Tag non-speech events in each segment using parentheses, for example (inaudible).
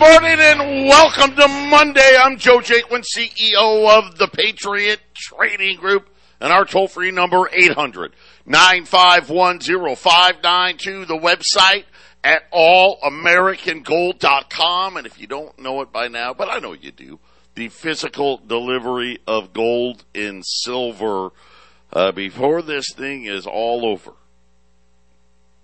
morning and welcome to Monday. I'm Joe Jaquin, CEO of the Patriot Trading Group, and our toll free number 800 951 0592. The website at allamericangold.com. And if you don't know it by now, but I know you do, the physical delivery of gold and silver uh, before this thing is all over.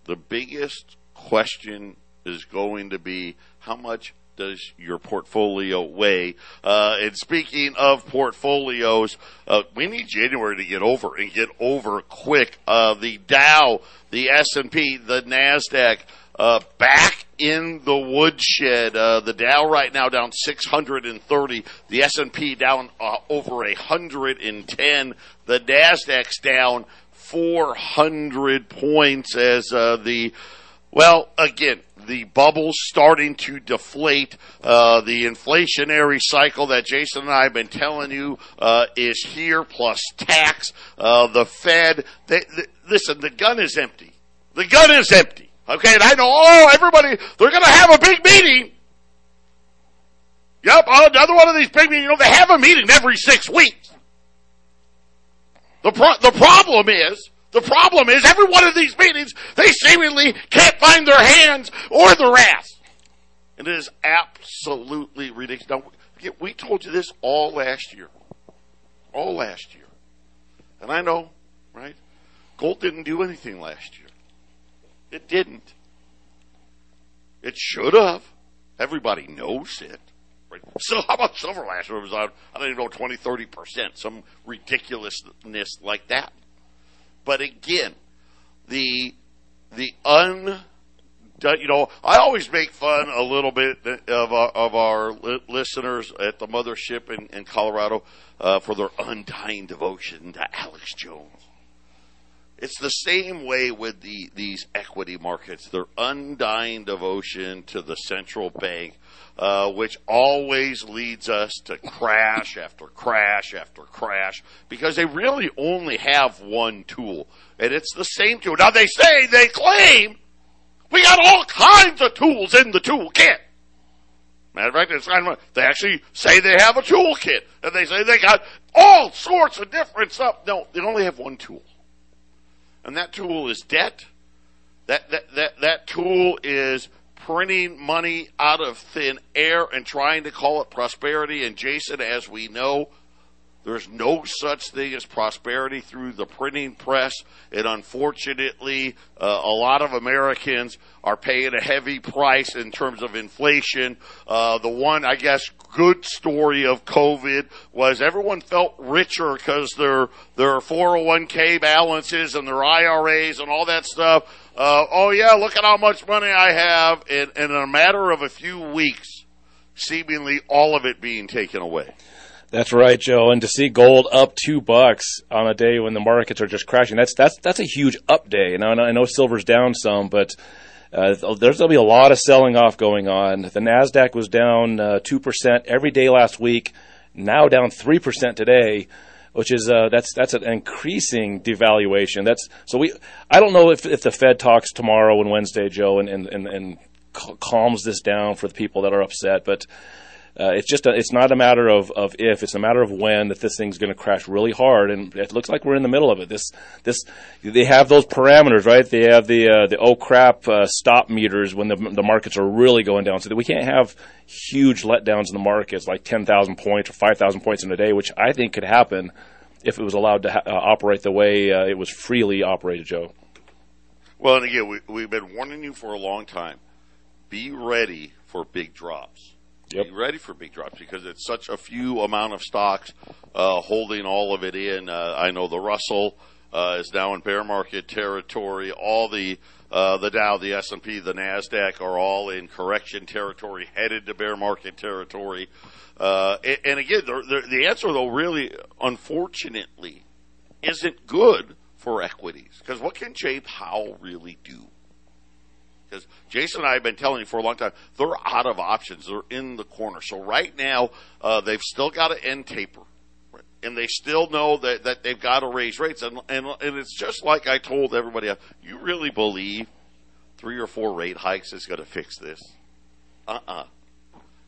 The biggest question is going to be how much does your portfolio weigh? Uh, and speaking of portfolios, uh, we need January to get over and get over quick. Uh, the Dow, the S&P, the NASDAQ, uh, back in the woodshed. Uh, the Dow right now down 630. The S&P down uh, over 110. The Nasdaq's down 400 points as uh, the well again the bubble's starting to deflate. Uh, the inflationary cycle that Jason and I have been telling you uh, is here, plus tax. Uh, the Fed. They, they, listen, the gun is empty. The gun is empty. Okay, and I know, oh, everybody, they're going to have a big meeting. Yep, another one of these big meetings. You know, they have a meeting every six weeks. The pro- the problem is the problem is every one of these meetings, they seemingly can't find their hands or their ass. And it is absolutely ridiculous. Now, we told you this all last year. All last year. And I know, right? Gold didn't do anything last year. It didn't. It should have. Everybody knows it. Right? So how about silver last year? It was, uh, I don't even know, 20, 30%. Some ridiculousness like that. But again, the the un you know, I always make fun a little bit of our, of our listeners at the mothership in, in Colorado uh, for their undying devotion to Alex Jones. It's the same way with the these equity markets. Their undying devotion to the central bank, uh, which always leads us to crash after crash after crash, because they really only have one tool, and it's the same tool. Now they say they claim we got all kinds of tools in the toolkit. Matter of fact, it's kind of, they actually say they have a toolkit, and they say they got all sorts of different stuff. No, they only have one tool and that tool is debt. That, that, that, that tool is printing money out of thin air and trying to call it prosperity. And Jason, as we know, there's no such thing as prosperity through the printing press. And unfortunately, uh, a lot of Americans are paying a heavy price in terms of inflation. Uh, the one, I guess, good story of COVID was everyone felt richer because their, their 401k balances and their IRAs and all that stuff. Uh, oh yeah, look at how much money I have. And, and in a matter of a few weeks, seemingly all of it being taken away. That's right, Joe. And to see gold up two bucks on a day when the markets are just crashing, that's that's that's a huge up day. Now I know silver's down some, but uh, there's going to be a lot of selling off going on. The Nasdaq was down uh, two uh, percent every day last week, now down three percent today, which is uh, that's that's an increasing devaluation. That's so we. I don't know if if the Fed talks tomorrow and Wednesday, Joe, and and and, and calms this down for the people that are upset, but uh, it's just a, it's not a matter of, of if it's a matter of when that this thing's going to crash really hard and it looks like we're in the middle of it. This this they have those parameters right? They have the uh, the oh crap uh, stop meters when the the markets are really going down. So that we can't have huge letdowns in the markets like 10,000 points or 5,000 points in a day which I think could happen if it was allowed to ha- uh, operate the way uh, it was freely operated Joe. Well and again we, we've been warning you for a long time. Be ready for big drops Yep. Be ready for big drops because it's such a few amount of stocks uh, holding all of it in. Uh, I know the Russell uh, is now in bear market territory. All the uh, the Dow, the S and P, the Nasdaq are all in correction territory, headed to bear market territory. Uh, and, and, again, the, the, answer though really, unfortunately, isn't good for equities because what can Jay Powell really do? Because Jason and I have been telling you for a long time, they're out of options. They're in the corner. So right now, uh, they've still got to end taper. And they still know that, that they've got to raise rates. And, and, and it's just like I told everybody, you really believe three or four rate hikes is going to fix this? Uh-uh.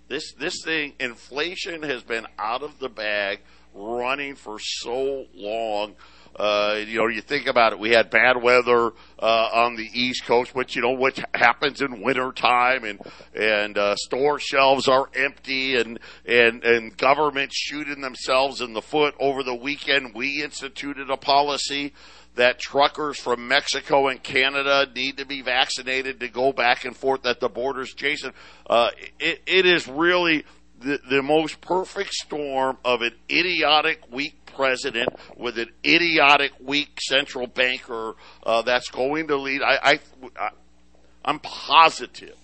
This this thing, inflation has been out of the bag, running for so long. Uh, you know, you think about it. We had bad weather uh, on the East Coast, which you know, which happens in winter time, and and uh, store shelves are empty, and and and government shooting themselves in the foot. Over the weekend, we instituted a policy that truckers from Mexico and Canada need to be vaccinated to go back and forth at the borders. Jason, uh, it, it is really the, the most perfect storm of an idiotic, weak president with an idiotic, weak central banker uh, that's going to lead. I, I, I'm positive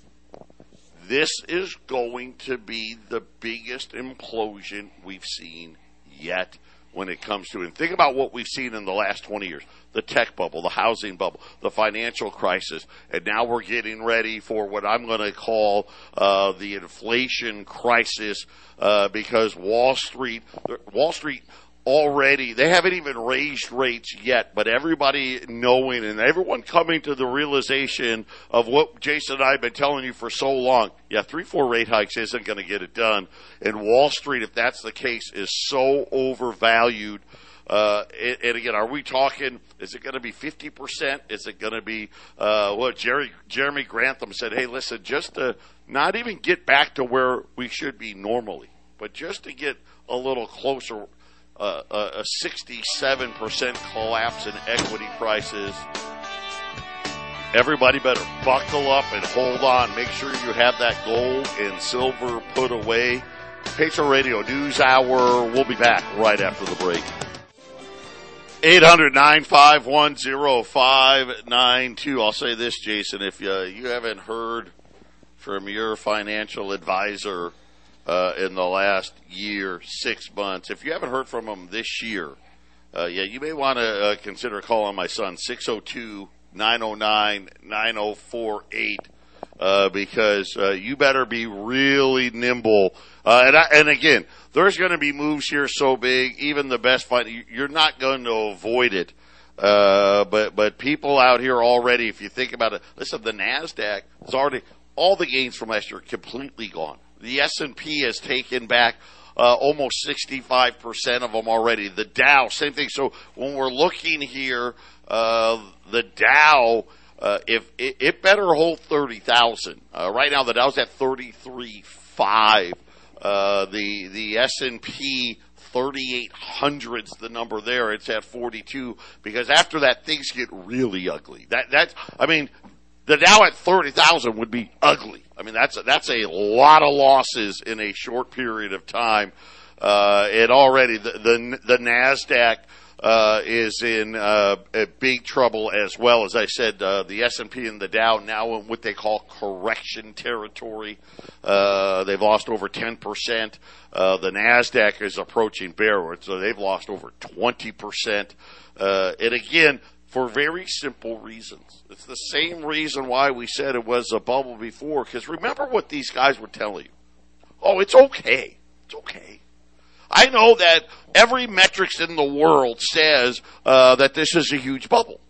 this is going to be the biggest implosion we've seen yet when it comes to it. And think about what we've seen in the last 20 years the tech bubble, the housing bubble, the financial crisis, and now we're getting ready for what I'm going to call uh, the inflation crisis uh, because Wall Street, Wall Street already they haven't even raised rates yet but everybody knowing and everyone coming to the realization of what jason and i have been telling you for so long yeah three four rate hikes isn't going to get it done and wall street if that's the case is so overvalued uh, and, again, are we talking? Is it going to be fifty percent? Is it going to be uh, what Jerry Jeremy Grantham said? Hey, listen, just to not even get back to where we should be normally, but just to get a little closer. Uh, a sixty-seven percent collapse in equity prices. Everybody better buckle up and hold on. Make sure you have that gold and silver put away. Patriot Radio News Hour. We'll be back right after the break. 800 592 I'll say this, Jason. If you, you haven't heard from your financial advisor uh, in the last year, six months, if you haven't heard from them this year, uh, yeah, you may want to uh, consider calling my son, 602 909 9048. Uh, because uh, you better be really nimble. Uh, and I, and again, there's going to be moves here so big, even the best fight, you're not going to avoid it. Uh, but, but people out here already, if you think about it, listen, the NASDAQ is already, all the gains from last year completely gone. The S&P has taken back, uh, almost 65% of them already. The Dow, same thing. So when we're looking here, uh, the Dow, uh, if it, it, better hold 30,000. Uh, right now the Dow's at 33.5. Uh, the the S and P 3800's the number there. It's at 42 because after that things get really ugly. That that's I mean the Dow at 30,000 would be ugly. I mean that's a, that's a lot of losses in a short period of time. Uh, it already the the, the Nasdaq uh, is in uh, big trouble as well. As I said, uh, the S&P and the Dow now in what they call correction territory. Uh, they've lost over 10%. Uh, the NASDAQ is approaching bearwood, so they've lost over 20%. Uh, and again, for very simple reasons. It's the same reason why we said it was a bubble before, because remember what these guys were telling you. Oh, it's okay. It's okay. I know that every metrics in the world says uh, that this is a huge bubble.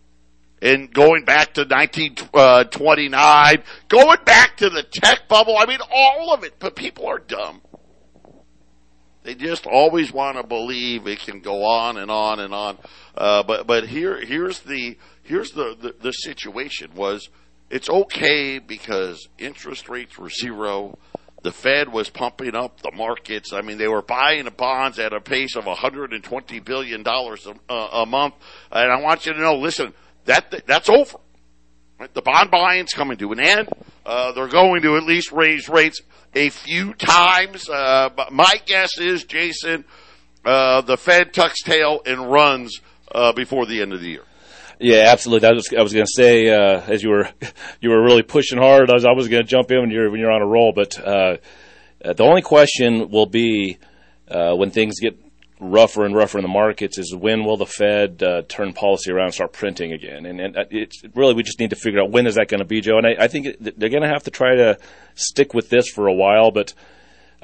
And going back to 1929, uh, going back to the tech bubble, I mean, all of it, but people are dumb. They just always want to believe it can go on and on and on. Uh, but but here here's the here's the, the the situation was it's okay because interest rates were zero the Fed was pumping up the markets. I mean, they were buying the bonds at a pace of 120 billion dollars a, a month. And I want you to know, listen, that that's over. The bond buying's coming to an end. Uh, they're going to at least raise rates a few times. Uh, but my guess is, Jason, uh, the Fed tucks tail and runs uh, before the end of the year. Yeah, absolutely. I was I was going to say uh, as you were (laughs) you were really pushing hard. I was I was going to jump in when you're when you're on a roll, but uh, the only question will be when things get rougher and rougher in the markets is when will the Fed uh, turn policy around and start printing again? And, and it's really we just need to figure out when is that going to be, Joe. And I, I think they're going to have to try to stick with this for a while, but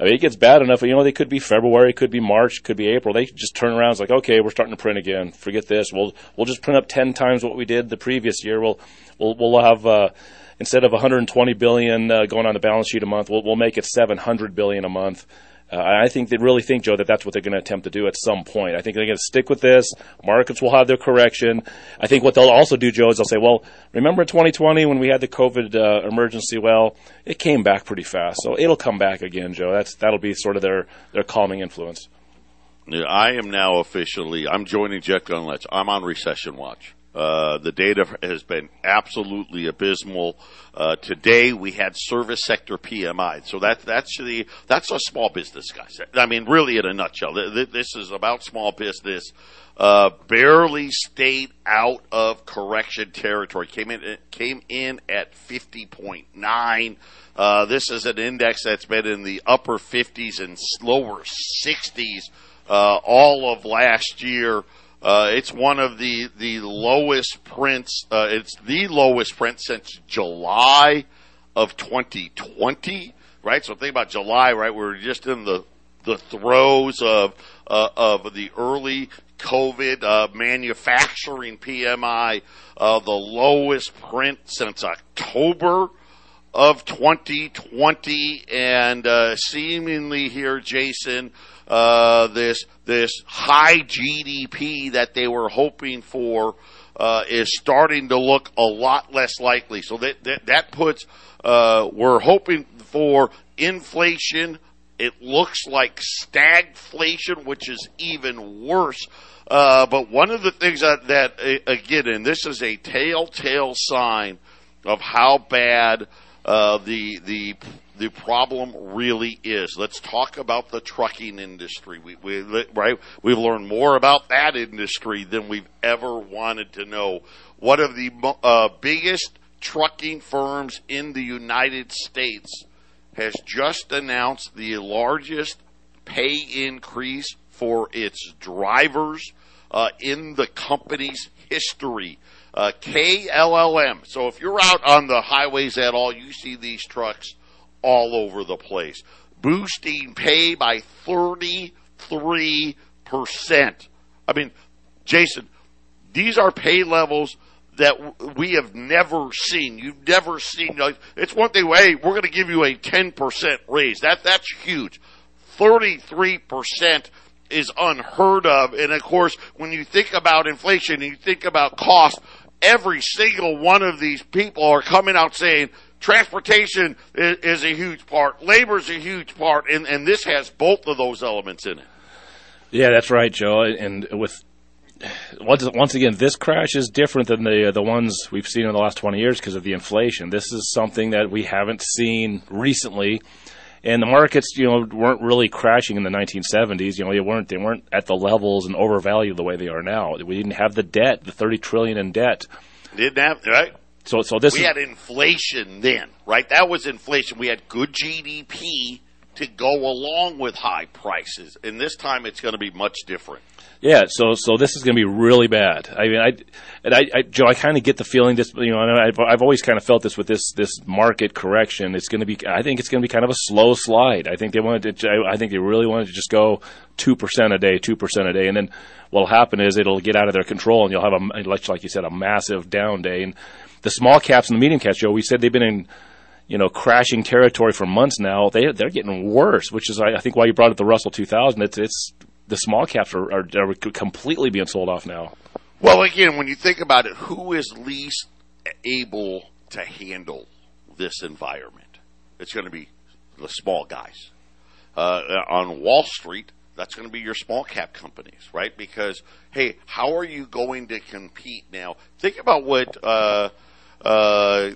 I mean, it gets bad enough. You know, they could be February, could be March, could be April. They just turn around. It's like, okay, we're starting to print again. Forget this. We'll we'll just print up ten times what we did the previous year. We'll we'll we'll have uh, instead of 120 billion uh, going on the balance sheet a month, we'll we'll make it 700 billion a month. Uh, I think they really think, Joe, that that's what they're going to attempt to do at some point. I think they're going to stick with this. Markets will have their correction. I think what they'll also do, Joe, is they'll say, well, remember 2020 when we had the COVID uh, emergency? Well, it came back pretty fast, so it'll come back again, Joe. That's that'll be sort of their their calming influence. I am now officially. I'm joining Jeff Gundlach. I'm on recession watch. Uh, the data has been absolutely abysmal. Uh, today we had service sector PMI, so that that's the that's a small business, guys. I mean, really, in a nutshell, this is about small business. Uh, barely stayed out of correction territory. Came in came in at fifty point nine. Uh, this is an index that's been in the upper fifties and lower sixties uh, all of last year. Uh, it's one of the the lowest prints. Uh, it's the lowest print since July of 2020. Right. So think about July. Right. We're just in the the throes of uh, of the early COVID uh, manufacturing PMI, uh, the lowest print since October of 2020, and uh, seemingly here, Jason, uh, this this high GDP that they were hoping for uh, is starting to look a lot less likely. So that that, that puts uh, we're hoping for inflation. It looks like stagflation, which is even worse. Uh, but one of the things that, that uh, again, and this is a telltale sign of how bad the the the problem really is. Let's talk about the trucking industry. We, we right we've learned more about that industry than we've ever wanted to know. One of the uh, biggest trucking firms in the United States has just announced the largest pay increase for its drivers uh, in the company's history. Uh, KLLM. So if you're out on the highways at all, you see these trucks all over the place, boosting pay by 33%. I mean, Jason, these are pay levels that we have never seen. You've never seen. Like, It's one thing. Hey, we're going to give you a ten percent raise. That that's huge. Thirty three percent is unheard of. And of course, when you think about inflation and you think about cost, every single one of these people are coming out saying transportation is, is a huge part, labor is a huge part, and, and this has both of those elements in it. Yeah, that's right, Joe. And with once once again, this crash is different than the the ones we've seen in the last twenty years because of the inflation. This is something that we haven't seen recently and the markets, you know, weren't really crashing in the 1970s. You know, they weren't they weren't at the levels and overvalued the way they are now. We didn't have the debt, the 30 trillion in debt. Didn't have right. So, so this we is, had inflation then, right? That was inflation. We had good GDP to go along with high prices, and this time it's going to be much different. Yeah, so so this is going to be really bad. I mean, I, and I, I Joe, I kind of get the feeling this. You know, I've I've always kind of felt this with this this market correction. It's going to be. I think it's going to be kind of a slow slide. I think they wanted to. I think they really wanted to just go two percent a day, two percent a day, and then what'll happen is it'll get out of their control, and you'll have a like you said a massive down day. And the small caps and the medium caps, Joe, we said they've been in you know, crashing territory for months now. They they're getting worse, which is I, think why you brought up the Russell 2000. It's it's the small caps are, are, are completely being sold off now. Well, again, when you think about it, who is least able to handle this environment? It's going to be the small guys. Uh, on Wall Street, that's going to be your small cap companies, right? Because, hey, how are you going to compete now? Think about what, uh, uh,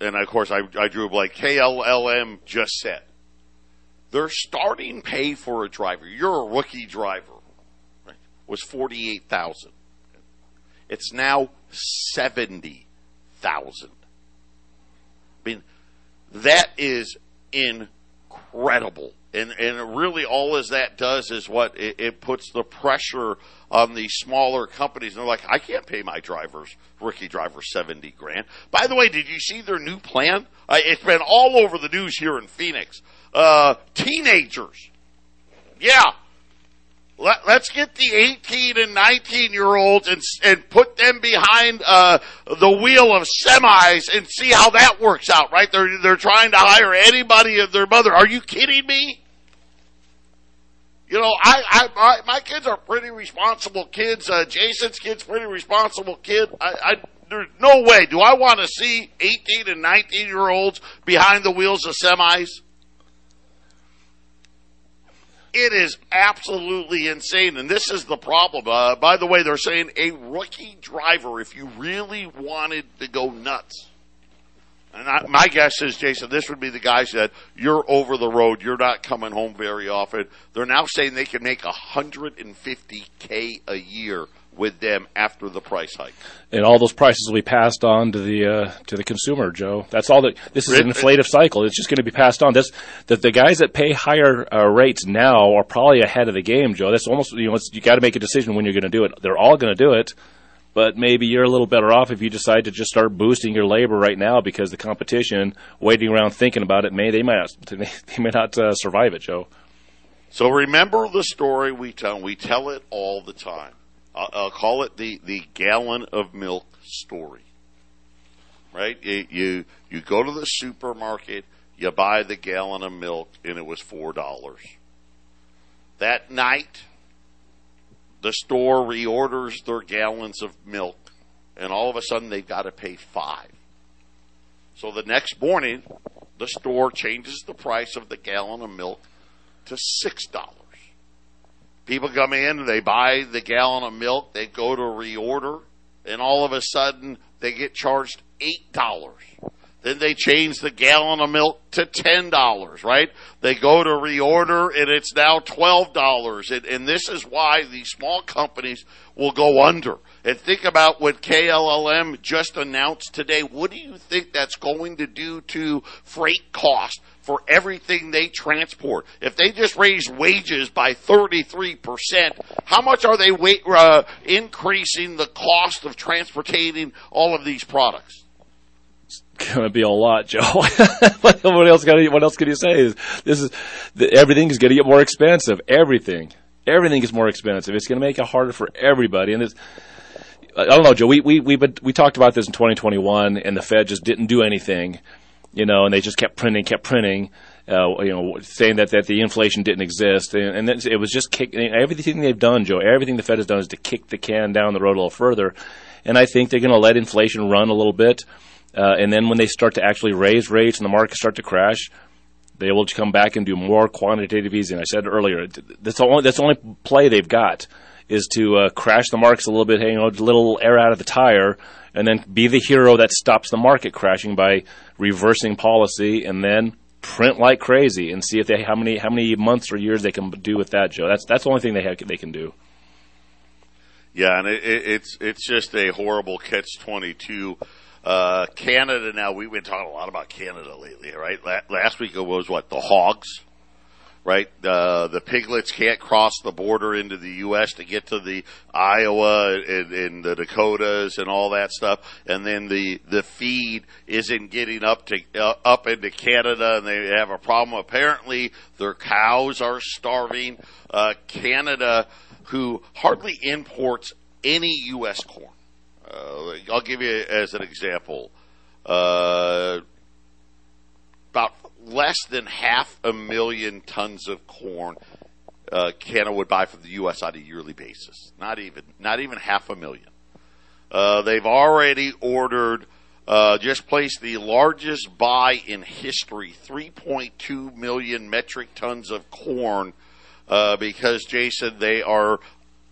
and of course I, I drew like KLLM just said. Their starting pay for a driver, you're a rookie driver, right, was forty eight thousand. It's now seventy thousand. I mean, that is incredible incredible. And, and really all as that does is what it, it puts the pressure on these smaller companies. And they're like, I can't pay my drivers, rookie drivers, 70 grand. By the way, did you see their new plan? Uh, it's been all over the news here in Phoenix. Uh, teenagers. Yeah. Let, us get the 18 and 19 year olds and, and put them behind, uh, the wheel of semis and see how that works out, right? They're, they're trying to hire anybody of their mother. Are you kidding me? You know, I, I, my, my kids are pretty responsible kids. Uh, Jason's kid's pretty responsible kid. I, I, there's no way. Do I want to see 18 and 19 year olds behind the wheels of semis? It is absolutely insane, and this is the problem. Uh, by the way, they're saying a rookie driver, if you really wanted to go nuts, I, my guess is, Jason, this would be the guys that you're over the road, you're not coming home very often. They're now saying they can make 150k a year with them after the price hike. And all those prices will be passed on to the uh, to the consumer, Joe. That's all that. This is an inflative cycle. It's just going to be passed on. This that the guys that pay higher uh, rates now are probably ahead of the game, Joe. That's almost you know you got to make a decision when you're going to do it. They're all going to do it but maybe you're a little better off if you decide to just start boosting your labor right now because the competition waiting around thinking about it may they might not, (laughs) they may not uh, survive it, Joe. So remember the story we tell. We tell it all the time. I'll, I'll call it the the gallon of milk story. Right? You, you you go to the supermarket, you buy the gallon of milk, and it was four dollars. That night, the store reorders their gallons of milk, and all of a sudden they've got to pay five. So the next morning, the store changes the price of the gallon of milk to six dollars. People come in, they buy the gallon of milk, they go to reorder, and all of a sudden they get charged eight dollars. Then they change the gallon of milk to $10, right? They go to reorder and it's now $12. And, and this is why these small companies will go under. And think about what KLLM just announced today. What do you think that's going to do to freight cost for everything they transport? If they just raise wages by 33%, how much are they wa- uh, increasing the cost of transporting all of these products? Going to be a lot, (laughs) Joe. what else? Got what else can you say? This is everything is to get more expensive. Everything, everything is more expensive. It's going to make it harder for everybody. And it's. I don't know, Joe. We we we we talked about this in 2021, and the Fed just didn't do anything, you know, and they just kept printing, kept printing. Uh, you know, saying that, that the inflation didn't exist, and, and it was just kick, everything they've done, Joe. Everything the Fed has done is to kick the can down the road a little further, and I think they're going to let inflation run a little bit. Uh, and then when they start to actually raise rates and the markets start to crash, they will come back and do more quantitative easing. I said earlier, that's the only, that's the only play they've got is to uh, crash the markets a little bit, you know, a little air out of the tire, and then be the hero that stops the market crashing by reversing policy, and then print like crazy and see if they how many how many months or years they can do with that, Joe. That's that's the only thing they have, they can do. Yeah, and it, it, it's it's just a horrible catch twenty two uh, Canada now, we've been talking a lot about Canada lately, right? last week it was what? The hogs, right? Uh, the piglets can't cross the border into the U.S. to get to the Iowa and, and, the Dakotas and all that stuff. And then the, the feed isn't getting up to, uh, up into Canada and they have a problem. Apparently their cows are starving. Uh, Canada, who hardly imports any U.S. corn uh, I'll give you as an example. Uh, about less than half a million tons of corn uh, Canada would buy from the U.S. on a yearly basis. Not even, not even half a million. Uh, they've already ordered, uh, just placed the largest buy in history, 3.2 million metric tons of corn, uh, because Jason, they are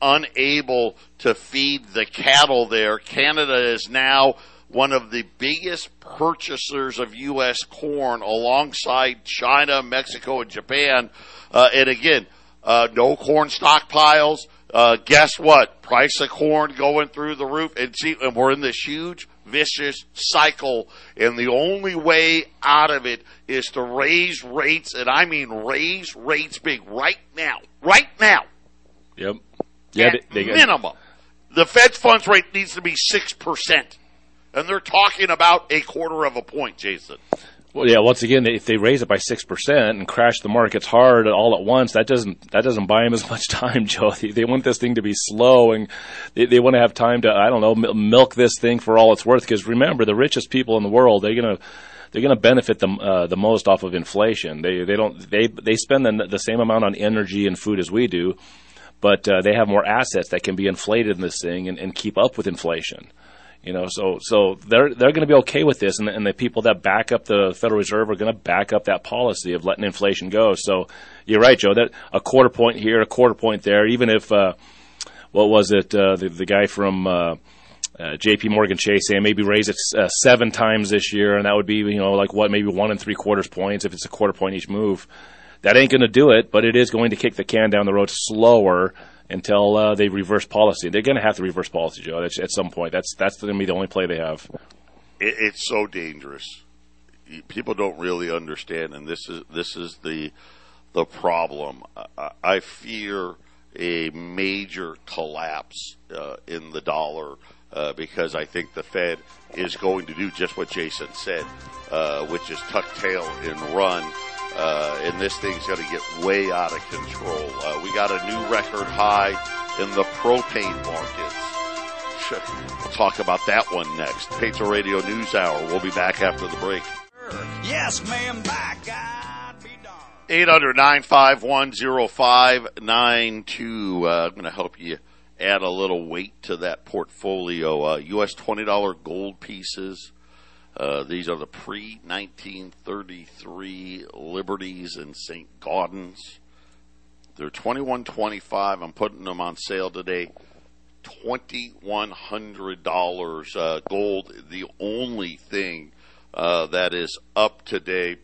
unable to feed the cattle there. Canada is now one of the biggest purchasers of U.S. corn alongside China, Mexico, and Japan. Uh, and again, uh, no corn stockpiles. Uh, guess what? Price of corn going through the roof. And see, and we're in this huge vicious cycle, and the only way out of it is to raise rates, and I mean raise rates big right now, right now. Yep. Yeah, at they, they got- minimum, the Fed's funds rate needs to be six percent, and they're talking about a quarter of a point, Jason. Well, yeah. Once again, if they raise it by six percent and crash the markets hard all at once, that doesn't that doesn't buy them as much time, (laughs) Joe. They, they want this thing to be slow, and they, they want to have time to I don't know milk this thing for all it's worth. Because remember, the richest people in the world they're gonna they're gonna benefit the uh, the most off of inflation. They they don't they they spend the, the same amount on energy and food as we do, but uh, they have more assets that can be inflated in this thing and, and keep up with inflation. You know, so so they're they're going to be okay with this, and, and the people that back up the Federal Reserve are going to back up that policy of letting inflation go. So you're right, Joe. That a quarter point here, a quarter point there. Even if uh, what was it, uh, the the guy from uh, uh, J.P. Morgan Chase saying maybe raise it uh, seven times this year, and that would be you know like what maybe one and three quarters points if it's a quarter point each move. That ain't going to do it, but it is going to kick the can down the road slower until uh, they reverse policy. They're going to have to reverse policy, Joe, at, some point. That's that's going to be the only play they have. it, it's so dangerous. People don't really understand, and this is this is the the problem. I, I fear a major collapse uh, in the dollar uh, because I think the Fed is going to do just what Jason said, uh, which is tuck tail and run. Uh, and this thing's going to get way out of control. Uh, we got a new record high in the propane markets. (laughs) We'll talk about that one next. Patriot Radio News Hour. We'll be back after the break. Yes, ma'am, by God be darned. 800 951 0592. Uh, I'm going to help you add a little weight to that portfolio. Uh, U.S. $20 gold pieces. Uh, these are the pre 1933 Liberties and St. Gaudens. They're 21.25. I'm putting them on sale today. $2,100 uh, gold. The only thing uh, that is up today,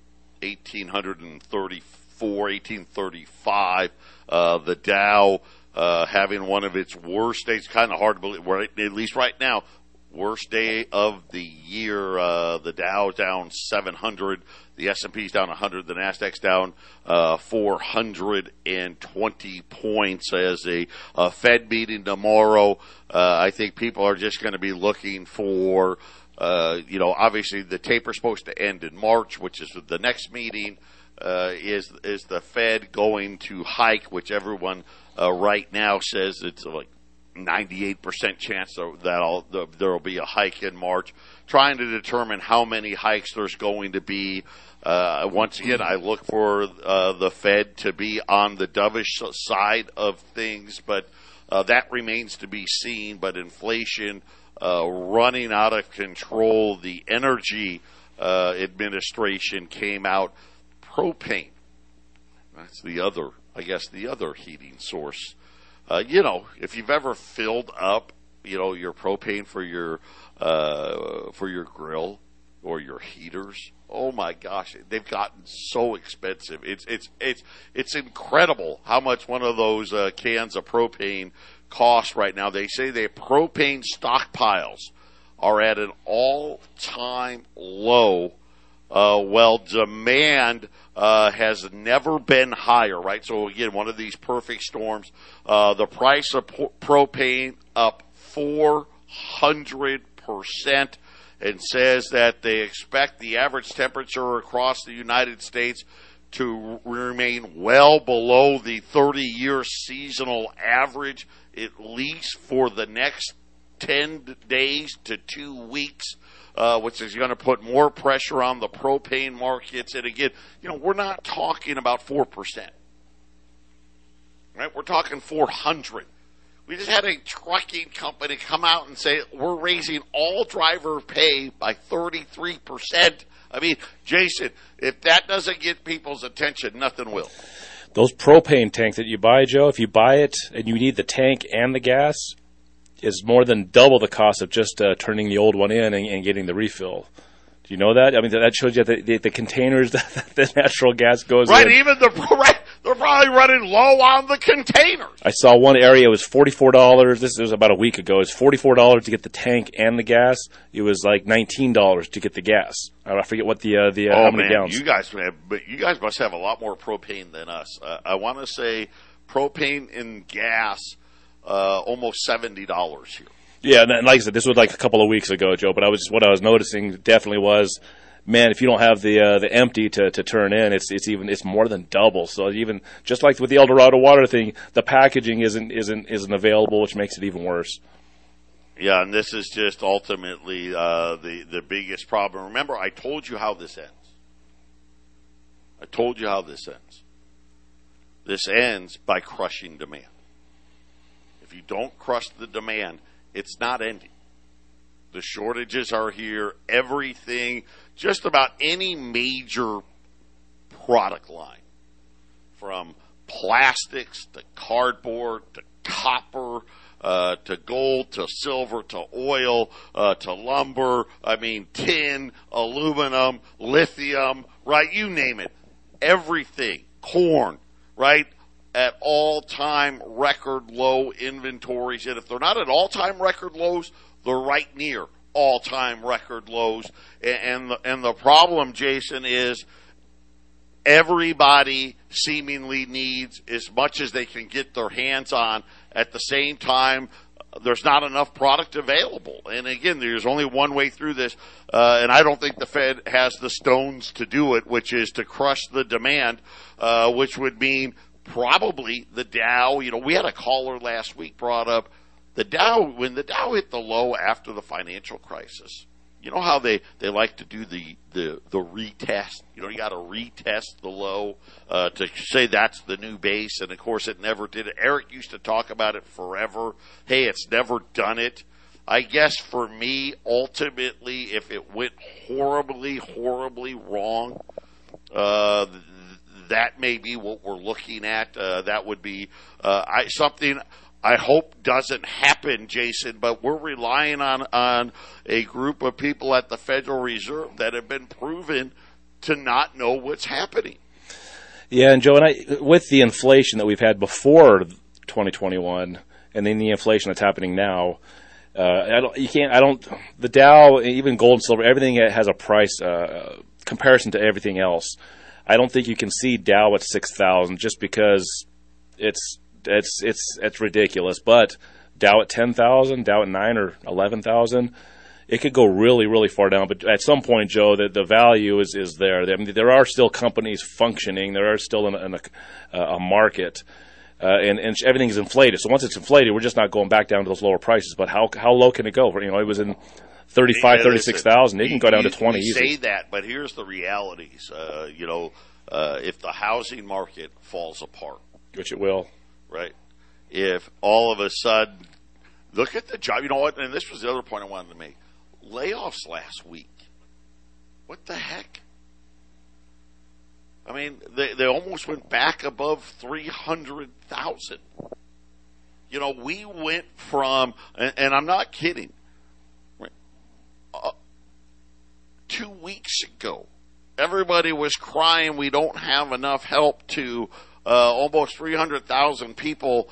1834, 1835. Uh, the Dow uh, having one of its worst days. Kind of hard to believe. At least right now, worst day of the year. Uh, the Dow down 700. The S&P's down 100. The Nasdaq's down uh, 420 points as a, a Fed meeting tomorrow. Uh, I think people are just going to be looking for. Uh, you know, obviously the taper's supposed to end in March, which is the next meeting. Uh, is is the Fed going to hike? Which everyone uh, right now says it's like 98% chance that there will be a hike in March. Trying to determine how many hikes there's going to be. Uh, once again, I look for uh, the Fed to be on the dovish side of things, but uh, that remains to be seen. But inflation uh, running out of control. The energy uh, administration came out propane. That's the other, I guess, the other heating source. Uh, you know, if you've ever filled up, you know, your propane for your uh, for your grill or your heaters, oh my gosh, they've gotten so expensive. It's it's it's it's incredible how much one of those uh, cans of propane costs right now. They say their propane stockpiles are at an all-time low. Uh, well, demand uh, has never been higher, right? So again, one of these perfect storms. Uh, the price of po- propane up 400 percent, and says that they expect the average temperature across the United States to remain well below the 30-year seasonal average, at least for the next 10 days to two weeks uh, which is going to put more pressure on the propane markets. And again, you know, we're not talking about 4%. Right? We're talking 400. We just had a trucking company come out and say we're raising all driver pay by 33%. I mean, Jason, if that doesn't get people's attention, nothing will. Those propane tanks that you buy, Joe, if you buy it and you need the tank and the gas, is more than double the cost of just uh, turning the old one in and, and, getting the refill. Do you know that? I mean, that shows you that the, the containers (laughs) that the natural gas goes in. right, in. even the (laughs) right, They're probably running low on the containers. I saw one area it was forty four dollars. This was about a week ago. It was forty four dollars to get the tank and the gas. It was like nineteen dollars to get the gas. I, forget what the uh, the uh, oh how many man, gallons. you guys but you guys must have a lot more propane than us. Uh, I want to say propane and gas, uh, almost seventy dollars here. Yeah, and like I said, this was like a couple of weeks ago, Joe. But I was just what I was noticing definitely was, man, if you don't have the uh, the empty to, to turn in, it's it's even it's more than double. So even just like with the El Dorado water thing, the packaging isn't isn't isn't available, which makes it even worse. Yeah, and this is just ultimately uh, the the biggest problem. Remember, I told you how this ends. I told you how this ends. This ends by crushing demand. If you don't crush the demand, it's not ending. The shortages are here. Everything, just about any major product line, from plastics to cardboard to copper uh, to gold to silver to oil uh, to lumber. I mean, tin, aluminum, lithium, right? You name it. Everything. Corn, right? At all time record low inventories. And if they're not at all time record lows, they're right near all time record lows. And, the, and the problem, Jason, is everybody seemingly needs as much as they can get their hands on. At the same time, there's not enough product available. And again, there's only one way through this, uh, and I don't think the Fed has the stones to do it, which is to crush the demand, uh, which would mean probably the Dow. You know, we had a caller last week brought up the Dow when the Dow hit the low after the financial crisis. You know how they, they like to do the, the, the retest? You know, you gotta retest the low, uh, to say that's the new base, and of course it never did it. Eric used to talk about it forever. Hey, it's never done it. I guess for me, ultimately, if it went horribly, horribly wrong, uh, that may be what we're looking at. Uh, that would be, uh, I, something, I hope doesn't happen, Jason, but we're relying on, on a group of people at the Federal Reserve that have been proven to not know what's happening. Yeah, and Joe and I, with the inflation that we've had before 2021, and then the inflation that's happening now, uh, I don't, you can't, I don't, the Dow, even gold and silver, everything has a price uh, comparison to everything else. I don't think you can see Dow at six thousand just because it's it's it's it's ridiculous. But Dow at ten thousand, Dow at nine or eleven thousand, it could go really really far down. But at some point, Joe, the the value is is there. I mean, there are still companies functioning. There are still in, a, in a, a market. Uh, and, and everything is inflated. So once it's inflated, we're just not going back down to those lower prices. But how how low can it go? You know, it was in 35, Yeah, 36,000. It can go down to we- 20 we easy. say that, but here's the realities. Uh, you know, uh, if the housing market falls apart, Which it will. right? If all of a sudden, look at the job. You know what? And this was the other point I wanted to make. Layoffs last week. What the heck? I mean, they they almost went back above three hundred thousand. You know, we went from, and, and I'm not kidding. Two weeks ago, everybody was crying we don't have enough help to uh, almost 300,000 people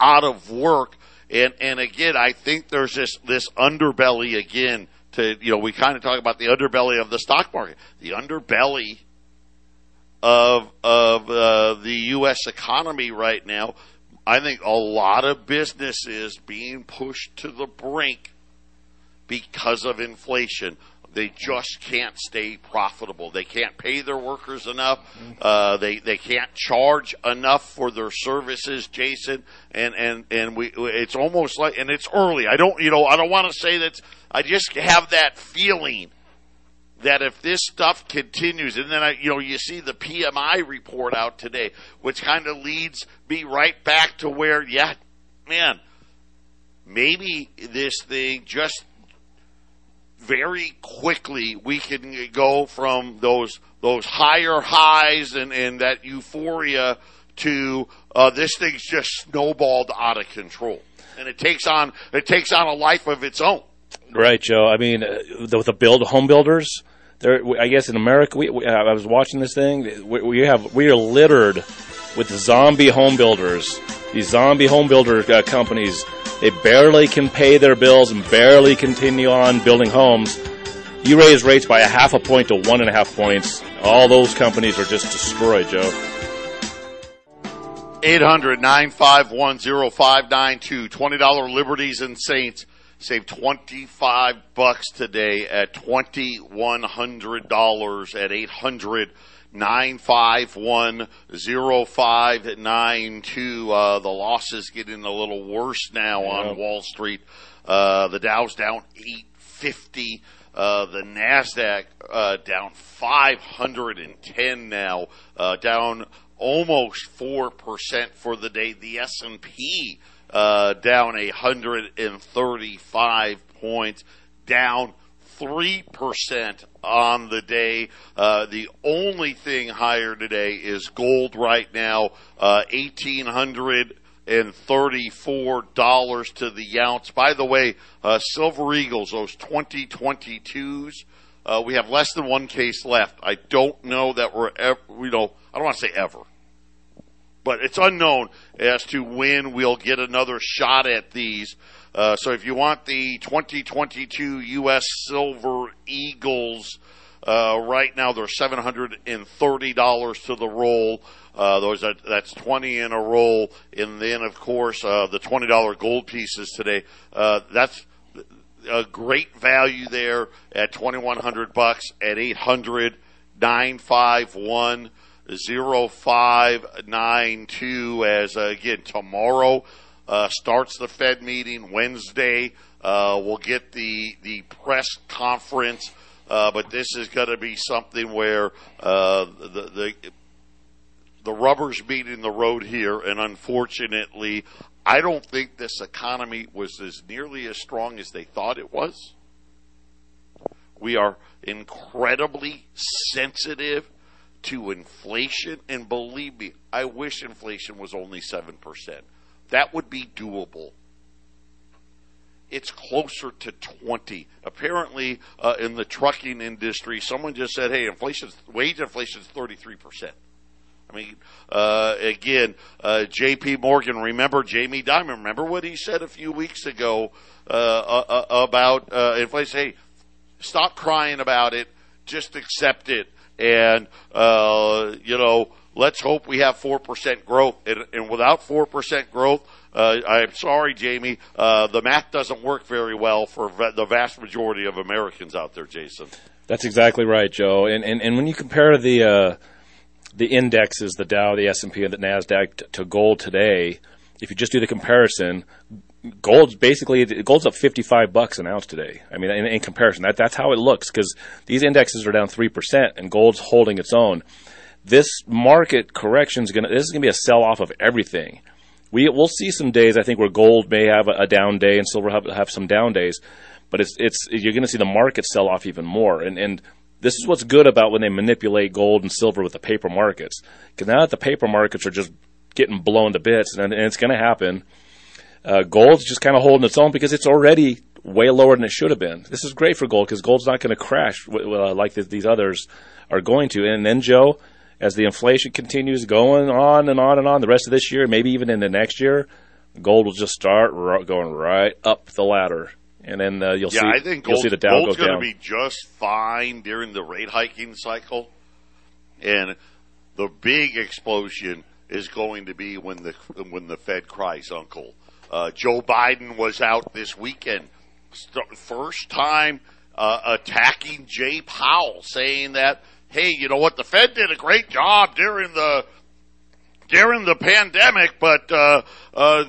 out of work. And, and again, I think there's this, this underbelly again to, you know, we kind of talk about the underbelly of the stock market. The underbelly of, of, uh, the U.S. economy right now. I think a lot of businesses being pushed to the brink because of inflation. They just can't stay profitable. They can't pay their workers enough. Uh, they they can't charge enough for their services, Jason. And and and we it's almost like and it's early. I don't you know I don't want to say that. I just have that feeling that if this stuff continues, and then I, you know, you see the PMI report out today, which kind of leads me right back to where, yeah, man, maybe this thing just very quickly we can go from those those higher highs and, and that euphoria to uh, this thing's just snowballed out of control, and it takes on it takes on a life of its own. Right, Joe. I mean, uh, the, the build home builders. There, I guess in America, we, I was watching this thing. We, we have we are littered with zombie home builders. These zombie home builder uh, companies, they barely can pay their bills and barely continue on building homes. You raise rates by a half a point to one and a half points. All those companies are just destroyed, Joe. 800 951 0592. $20 Liberties and Saints. Save 25 bucks today at $2,100 at 800 951 0592. Uh, the losses getting a little worse now on Wall Street. Uh, the Dow's down 850. Uh, the Nasdaq uh, down 510 now, uh, down almost four percent for the day. The S and P uh, down 135 points, down three percent on the day. Uh, the only thing higher today is gold right now, uh, eighteen hundred and thirty-four dollars to the ounce. By the way, uh, Silver Eagles, those 2022s, uh, we have less than one case left. I don't know that we're ever, you know, I don't want to say ever, but it's unknown as to when we'll get another shot at these. Uh, so if you want the 2022 U.S. Silver Eagles, uh, right now they're $730 to the roll. Uh, those are, that's 20 in a roll. And then, of course, uh, the $20 gold pieces today. Uh, that's a great value there at 2100 bucks at 800 951 0592 as uh, again tomorrow uh, starts the Fed meeting Wednesday. Uh, we'll get the the press conference, uh, but this is going to be something where uh, the the the rubber's meeting the road here, and unfortunately, I don't think this economy was as nearly as strong as they thought it was. We are incredibly sensitive to inflation, and believe me, I wish inflation was only 7%. That would be doable. It's closer to 20. Apparently, uh, in the trucking industry, someone just said, hey, inflation, wage inflation is 33%. I mean, uh, again, uh, J.P. Morgan. Remember Jamie Dimon? Remember what he said a few weeks ago uh, uh, uh about uh, inflation? Hey, stop crying about it. Just accept it, and uh, you know, let's hope we have four percent growth. And, and, without four percent growth, uh, I'm sorry, Jamie, uh, the math doesn't work very well for the vast majority of Americans out there, Jason. That's exactly right, Joe. And and, and when you compare the the indexes, the Dow, the S&P, and the Nasdaq t- to gold today, if you just do the comparison, gold's basically gold's up 55 bucks an ounce today. I mean, in, in comparison, that that's how it looks because these indexes are down three percent and gold's holding its own. This market correction is going to this is going to be a sell off of everything. We we'll see some days I think where gold may have a, a down day and silver have, have some down days, but it's it's you're going to see the market sell off even more and and this is what's good about when they manipulate gold and silver with the paper markets. Because now that the paper markets are just getting blown to bits, and, and it's going to happen, uh, gold's just kind of holding its own because it's already way lower than it should have been. This is great for gold because gold's not going to crash uh, like these others are going to. And then, Joe, as the inflation continues going on and on and on the rest of this year, maybe even into next year, gold will just start going right up the ladder and then uh, you'll yeah, see. I think you'll gold, see the Dow gold's going to be just fine during the rate hiking cycle, and the big explosion is going to be when the when the Fed cries uncle. Uh, Joe Biden was out this weekend, first time uh, attacking Jay Powell, saying that hey, you know what, the Fed did a great job during the during the pandemic, but uh, uh,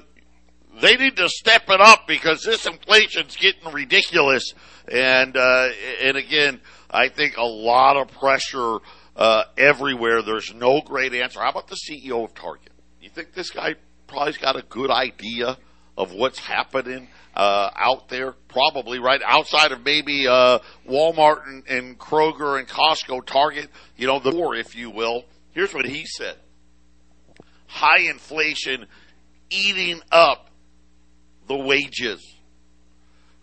they need to step it up because this inflation's getting ridiculous. And uh, and again, I think a lot of pressure uh, everywhere. There's no great answer. How about the CEO of Target? You think this guy probably's got a good idea of what's happening uh, out there? Probably right outside of maybe uh, Walmart and, and Kroger and Costco, Target. You know the war, if you will. Here's what he said: High inflation eating up the wages.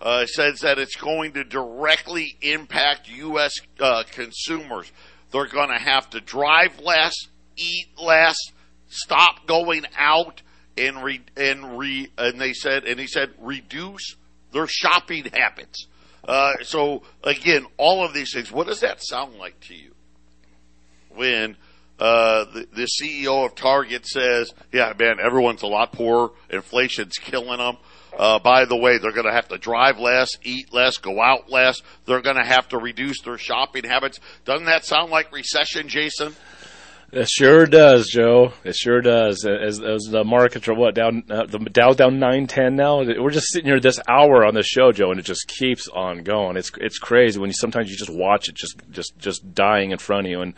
Uh, says that it's going to directly impact U.S. Uh, consumers. They're going to have to drive less, eat less, stop going out and re, and re, and they said, and he said, reduce their shopping habits. Uh, so again, all of these things, what does that sound like to you? When, uh, the, the CEO of Target says, yeah, man, everyone's a lot poorer. Inflation's killing them. Uh, by the way, they're going to have to drive less, eat less, go out less. They're going to have to reduce their shopping habits. Doesn't that sound like recession, Jason? It sure does, Joe. It sure does. As, as the markets are what down, uh, the Dow's down nine ten now. We're just sitting here this hour on the show, Joe, and it just keeps on going. It's it's crazy when you sometimes you just watch it just just just dying in front of you, and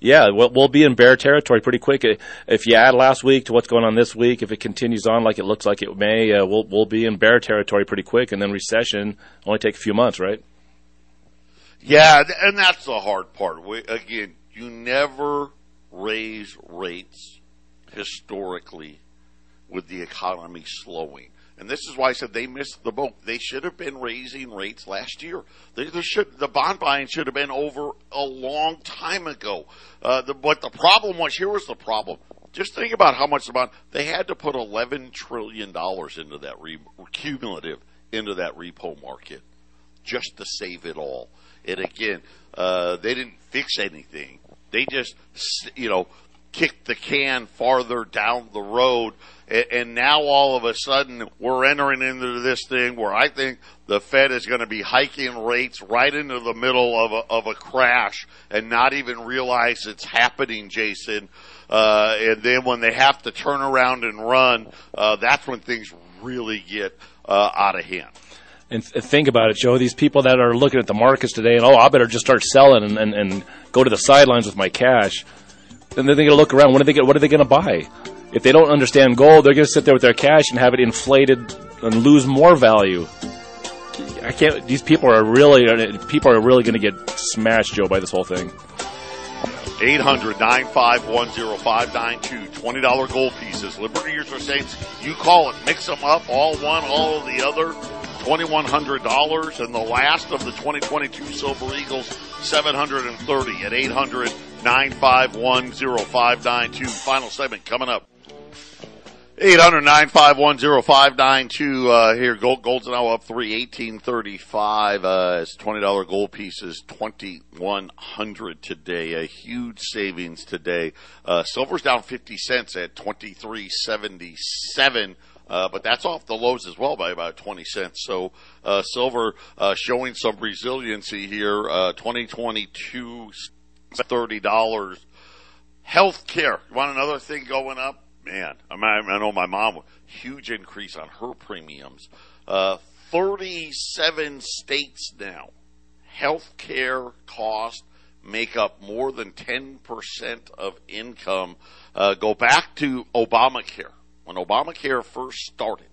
yeah, we'll, we'll be in bear territory pretty quick. If you add last week to what's going on this week, if it continues on like it looks like it may, uh, we'll we'll be in bear territory pretty quick, and then recession only take a few months, right? Yeah, and that's the hard part. We, again, you never raise rates historically with the economy slowing. And this is why I said they missed the boat. They should have been raising rates last year. They, they should, the bond buying should have been over a long time ago. Uh, the, but the problem was, here was the problem. Just think about how much the bond, they had to put $11 trillion into that re, cumulative into that repo market just to save it all. And again, uh, they didn't fix anything. They just, you know, kicked the can farther down the road. And, now all of a sudden we're entering into this thing where I think the Fed is going to be hiking rates right into the middle of a, of a crash and not even realize it's happening, Jason. Uh, and then when they have to turn around and run, uh, that's when things really get uh, out of hand. And th- think about it, Joe. These people that are looking at the markets today and, oh, I better just start selling and, and, and go to the sidelines with my cash. Then they're going to look around. What are they? What are they going to buy? If they don't understand gold, they're going to sit there with their cash and have it inflated and lose more value. I can't. These people are really uh, people are really going to get smashed, Joe, by this whole thing. 800 951 0592. $20 gold pieces. Liberties or Saints, you call it. Mix them up, all one, all the other. $2,100. And the last of the 2022 Silver Eagles, 730 at 800 951 0592. Final segment coming up. 800 951 0592. Uh, here, gold, gold's now up 3, 1835. Uh, it's $20 gold pieces, 2100 today. A huge savings today. Uh, silver's down 50 cents at 2377. Uh, but that's off the lows as well by about 20 cents. So, uh, silver, uh, showing some resiliency here, uh, 2022, $30. Healthcare. You want another thing going up? Man, I, I know my mom, huge increase on her premiums. Uh, 37 states now. Healthcare costs make up more than 10% of income. Uh, go back to Obamacare when Obamacare first started,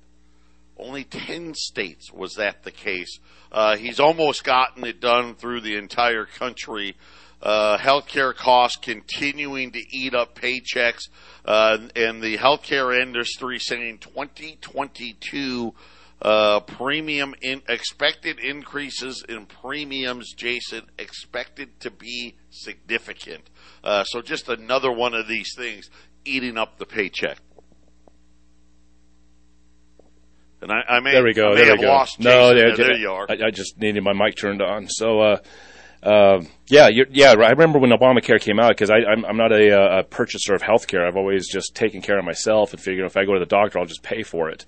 only 10 states was that the case. Uh, he's almost gotten it done through the entire country. Uh, healthcare costs continuing to eat up paychecks, uh, and the healthcare industry saying 2022 uh, premium in expected increases in premiums, Jason, expected to be significant. Uh, so just another one of these things eating up the paycheck. And I, I may, there we go. I there have we go. lost no, Jason. there, there you are. I, I just needed my mic turned on. So, uh, uh, yeah, you're, yeah. I remember when Obamacare came out because I'm, I'm not a, uh, a purchaser of health care. I've always just taken care of myself and figured if I go to the doctor, I'll just pay for it.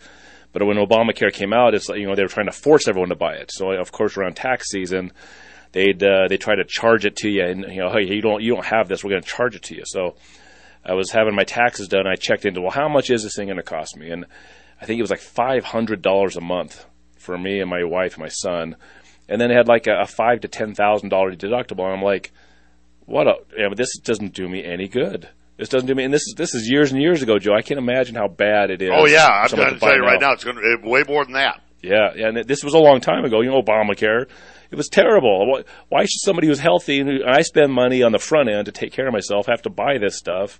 But when Obamacare came out, it's like you know they were trying to force everyone to buy it. So of course around tax season, they'd uh, they try to charge it to you, and you know hey you don't you don't have this, we're going to charge it to you. So I was having my taxes done. I checked into well how much is this thing going to cost me, and I think it was like five hundred dollars a month for me and my wife and my son, and then it had like a, a five to ten thousand dollar deductible. And I'm like, what? A, yeah, but this doesn't do me any good. This doesn't do me. And this is this is years and years ago, Joe. I can't imagine how bad it is. Oh yeah, I'm trying to tell you right now, it's going to way more than that. Yeah, yeah, and this was a long time ago. You know, Obamacare. It was terrible. Why- Why should somebody who's healthy and I spend money on the front end to take care of myself have to buy this stuff?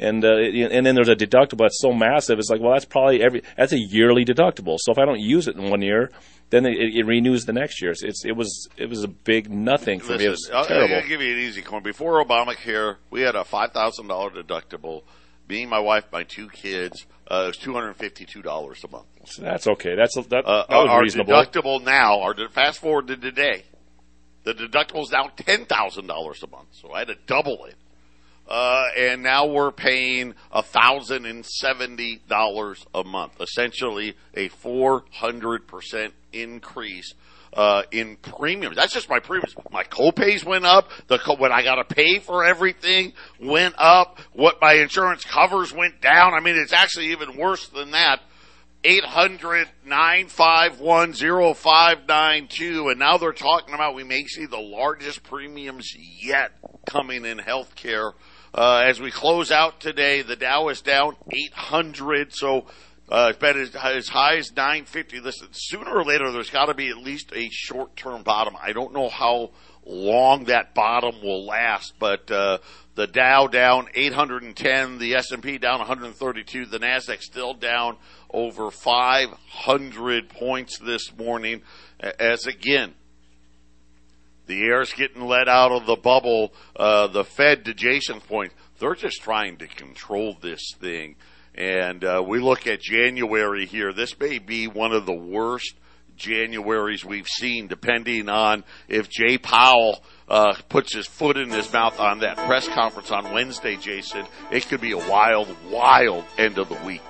And uh, and then there's a deductible that's so massive. It's like, well, that's probably every that's a yearly deductible. So if I don't use it in one year, then it, it renews the next year. It's it was it was a big nothing for me. It was Listen, I'll, terrible. I'll give you an easy one. Before Obamacare, we had a five thousand dollar deductible, Being my wife, my two kids. Uh, it was two hundred fifty-two dollars a month. So that's okay. That's that, that Uh, was our reasonable. deductible now, our fast forward to today, the deductible is now ten thousand dollars a month. So I had to double it, uh, and now we're paying a thousand and seventy dollars a month. Essentially, a four hundred percent increase. Uh, in premiums. That's just my premiums. My copays went up. The co- what I got to pay for everything went up. What my insurance covers went down. I mean, it's actually even worse than that. 800-951-0592 and now they're talking about we may see the largest premiums yet coming in healthcare. Uh, as we close out today, the Dow is down 800, so uh, it's been as, as high as 950. Listen, sooner or later, there's got to be at least a short-term bottom. I don't know how long that bottom will last, but uh, the Dow down 810, the S&P down 132, the Nasdaq still down over 500 points this morning. As again, the air's getting let out of the bubble. Uh, the Fed, to Jason's point, they're just trying to control this thing. And uh, we look at January here. This may be one of the worst Januaries we've seen, depending on if Jay Powell uh, puts his foot in his mouth on that press conference on Wednesday, Jason. It could be a wild, wild end of the week.